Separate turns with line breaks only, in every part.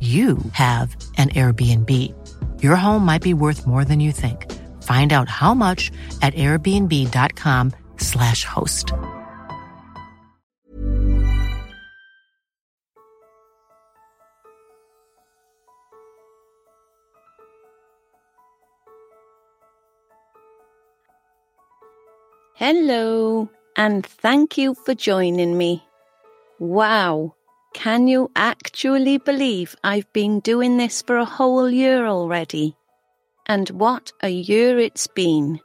you have an Airbnb. Your home might be worth more than you think. Find out how much at airbnb.com/slash host.
Hello, and thank you for joining me. Wow, can you actually believe I've been doing this for a whole year already? And what a year it's been.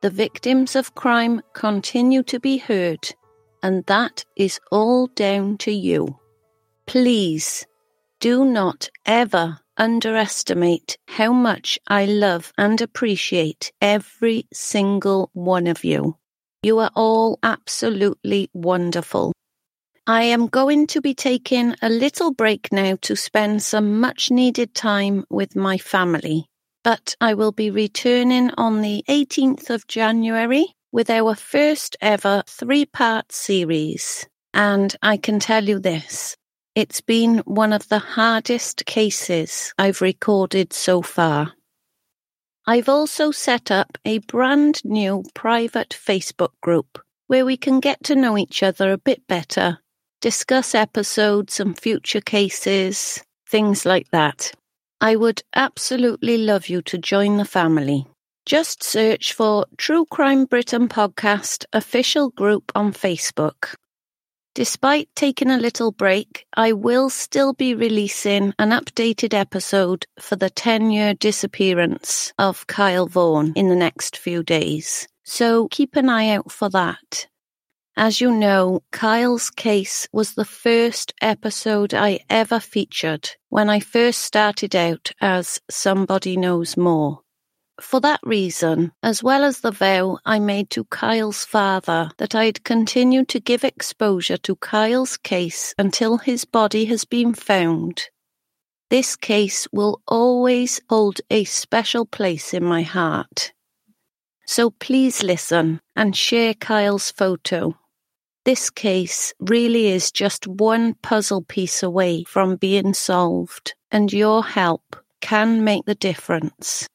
The victims of crime continue to be heard, and that is all down to you. Please do not ever underestimate how much I love and appreciate every single one of you. You are all absolutely wonderful. I am going to be taking a little break now to spend some much needed time with my family, but I will be returning on the 18th of January with our first ever three part series. And I can tell you this it's been one of the hardest cases I've recorded so far. I've also set up a brand new private Facebook group where we can get to know each other a bit better, discuss episodes and future cases, things like that. I would absolutely love you to join the family. Just search for True Crime Britain Podcast official group on Facebook. Despite taking a little break, I will still be releasing an updated episode for the 10 year disappearance of Kyle Vaughan in the next few days. So keep an eye out for that. As you know, Kyle's case was the first episode I ever featured when I first started out as Somebody Knows More. For that reason, as well as the vow I made to Kyle's father that I'd continue to give exposure to Kyle's case until his body has been found, this case will always hold a special place in my heart. So please listen and share Kyle's photo. This case really is just one puzzle piece away from being solved, and your help can make the difference.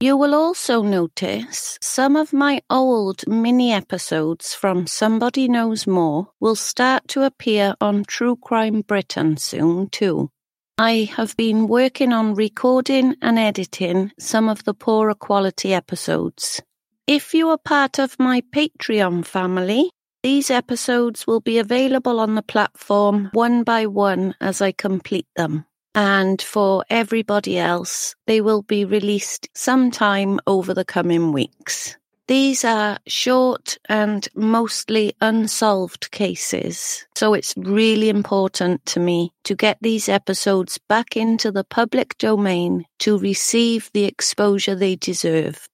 You will also notice some of my old mini episodes from Somebody Knows More will start to appear on True Crime Britain soon too. I have been working on recording and editing some of the poorer quality episodes. If you are part of my Patreon family, these episodes will be available on the platform one by one as I complete them and for everybody else, they will be released sometime over the coming weeks. These are short and mostly unsolved cases, so it's really important to me to get these episodes back into the public domain to receive the exposure they deserve.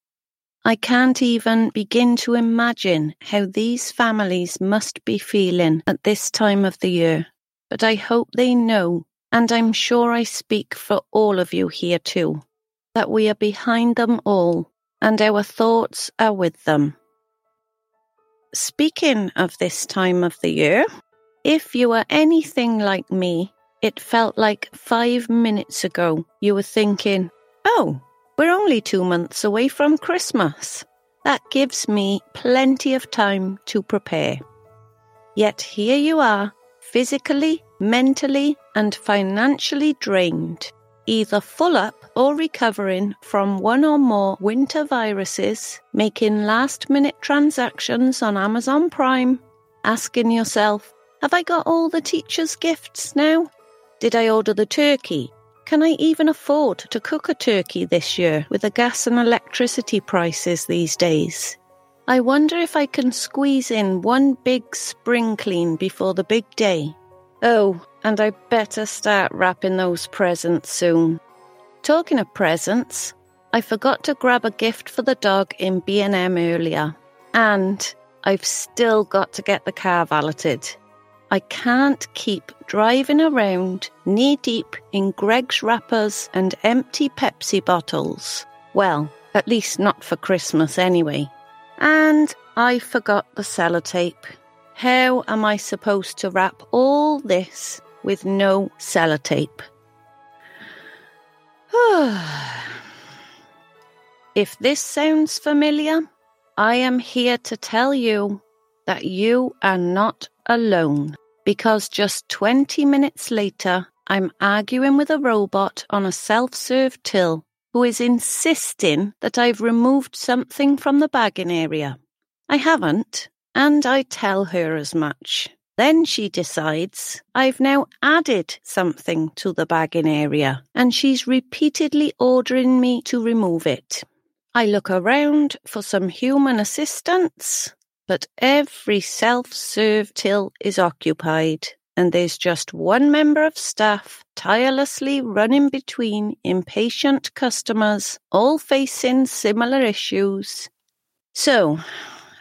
I can't even begin to imagine how these families must be feeling at this time of the year, but I hope they know and I'm sure I speak for all of you here too, that we are behind them all, and our thoughts are with them. Speaking of this time of the year, if you are anything like me, it felt like five minutes ago you were thinking, oh, we're only two months away from Christmas. That gives me plenty of time to prepare. Yet here you are, physically, mentally, and financially drained, either full up or recovering from one or more winter viruses, making last minute transactions on Amazon Prime, asking yourself, Have I got all the teacher's gifts now? Did I order the turkey? Can I even afford to cook a turkey this year with the gas and electricity prices these days? I wonder if I can squeeze in one big spring clean before the big day. Oh, and I better start wrapping those presents soon. Talking of presents, I forgot to grab a gift for the dog in B&M earlier, and I've still got to get the car valeted. I can't keep driving around knee deep in Greggs wrappers and empty Pepsi bottles. Well, at least not for Christmas anyway. And I forgot the sellotape. How am I supposed to wrap all this with no sellotape? if this sounds familiar, I am here to tell you that you are not alone because just 20 minutes later, I'm arguing with a robot on a self serve till who is insisting that I've removed something from the bagging area. I haven't, and I tell her as much. Then she decides I've now added something to the bagging area, and she's repeatedly ordering me to remove it. I look around for some human assistance, but every self serve till is occupied, and there's just one member of staff tirelessly running between impatient customers, all facing similar issues. So,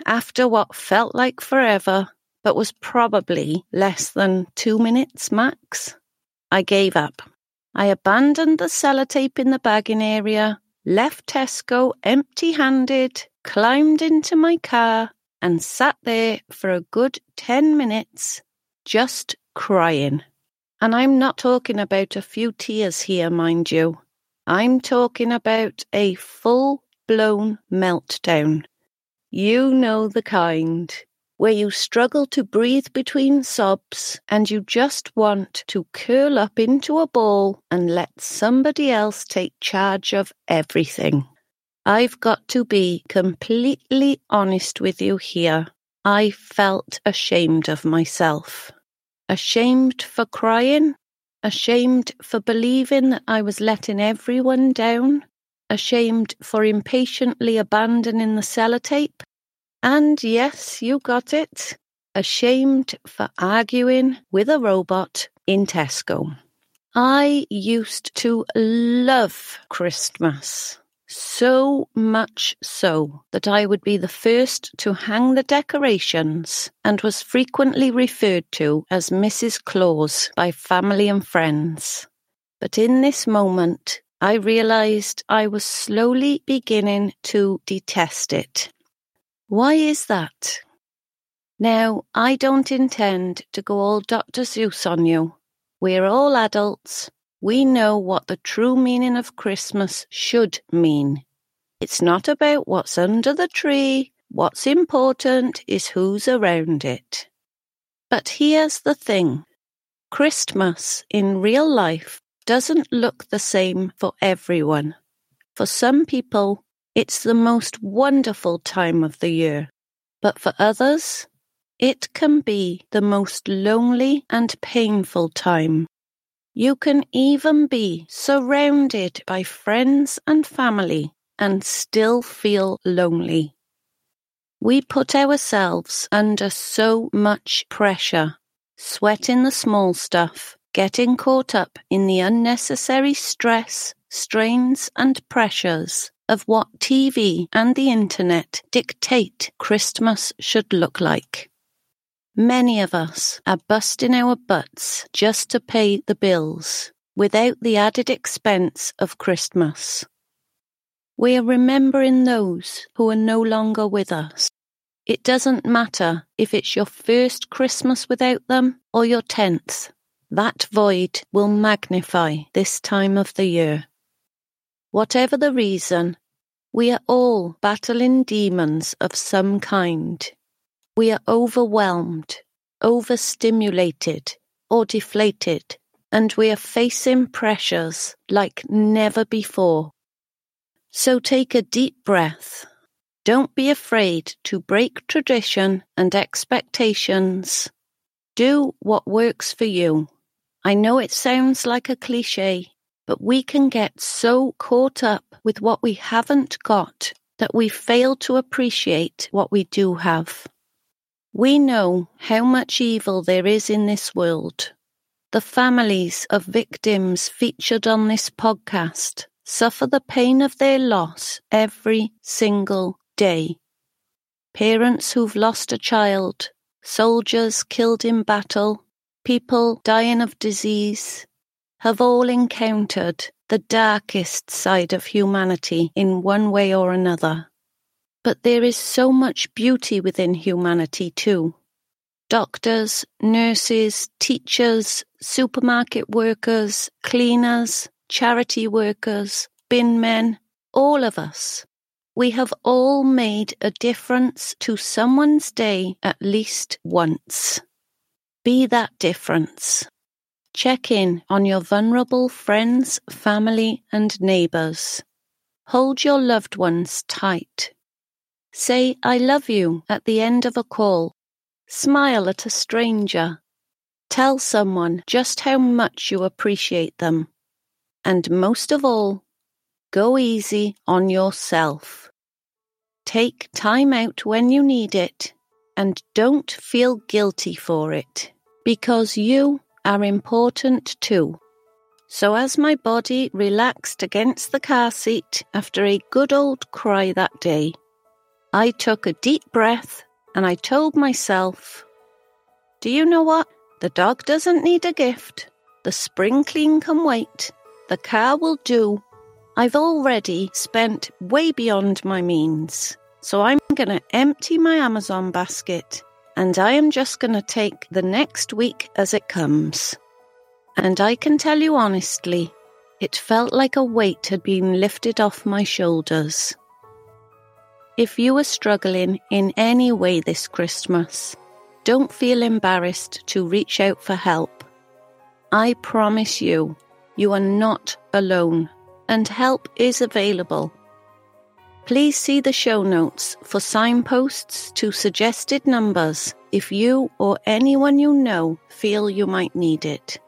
after what felt like forever, but was probably less than two minutes max, I gave up. I abandoned the sellotape in the bagging area, left Tesco empty handed, climbed into my car, and sat there for a good 10 minutes just crying. And I'm not talking about a few tears here, mind you. I'm talking about a full blown meltdown. You know the kind where you struggle to breathe between sobs and you just want to curl up into a ball and let somebody else take charge of everything. I've got to be completely honest with you here. I felt ashamed of myself. Ashamed for crying, ashamed for believing that I was letting everyone down, ashamed for impatiently abandoning the sellotape, and yes, you got it, ashamed for arguing with a robot in Tesco. I used to love Christmas. So much so that I would be the first to hang the decorations and was frequently referred to as Mrs. Claus by family and friends. But in this moment, I realized I was slowly beginning to detest it. Why is that? Now, I don't intend to go all Dr. Seuss on you. We're all adults we know what the true meaning of Christmas should mean. It's not about what's under the tree, what's important is who's around it. But here's the thing Christmas in real life doesn't look the same for everyone. For some people, it's the most wonderful time of the year, but for others, it can be the most lonely and painful time. You can even be surrounded by friends and family and still feel lonely. We put ourselves under so much pressure, sweating the small stuff, getting caught up in the unnecessary stress, strains, and pressures of what TV and the internet dictate Christmas should look like. Many of us are busting our butts just to pay the bills without the added expense of Christmas. We are remembering those who are no longer with us. It doesn't matter if it's your first Christmas without them or your tenth. That void will magnify this time of the year. Whatever the reason, we are all battling demons of some kind. We are overwhelmed, overstimulated, or deflated, and we are facing pressures like never before. So take a deep breath. Don't be afraid to break tradition and expectations. Do what works for you. I know it sounds like a cliche, but we can get so caught up with what we haven't got that we fail to appreciate what we do have. We know how much evil there is in this world. The families of victims featured on this podcast suffer the pain of their loss every single day. Parents who've lost a child, soldiers killed in battle, people dying of disease, have all encountered the darkest side of humanity in one way or another. But there is so much beauty within humanity too. Doctors, nurses, teachers, supermarket workers, cleaners, charity workers, bin men, all of us. We have all made a difference to someone's day at least once. Be that difference. Check in on your vulnerable friends, family, and neighbours. Hold your loved ones tight. Say, I love you at the end of a call. Smile at a stranger. Tell someone just how much you appreciate them. And most of all, go easy on yourself. Take time out when you need it and don't feel guilty for it because you are important too. So, as my body relaxed against the car seat after a good old cry that day, I took a deep breath and I told myself, Do you know what? The dog doesn't need a gift. The spring clean can wait. The car will do. I've already spent way beyond my means. So I'm going to empty my Amazon basket and I am just going to take the next week as it comes. And I can tell you honestly, it felt like a weight had been lifted off my shoulders. If you are struggling in any way this Christmas, don't feel embarrassed to reach out for help. I promise you, you are not alone, and help is available. Please see the show notes for signposts to suggested numbers if you or anyone you know feel you might need it.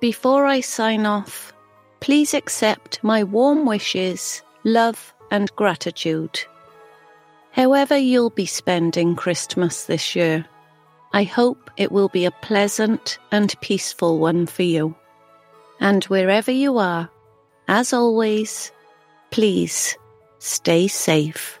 Before I sign off, please accept my warm wishes, love, and gratitude. However, you'll be spending Christmas this year, I hope it will be a pleasant and peaceful one for you. And wherever you are, as always, please stay safe.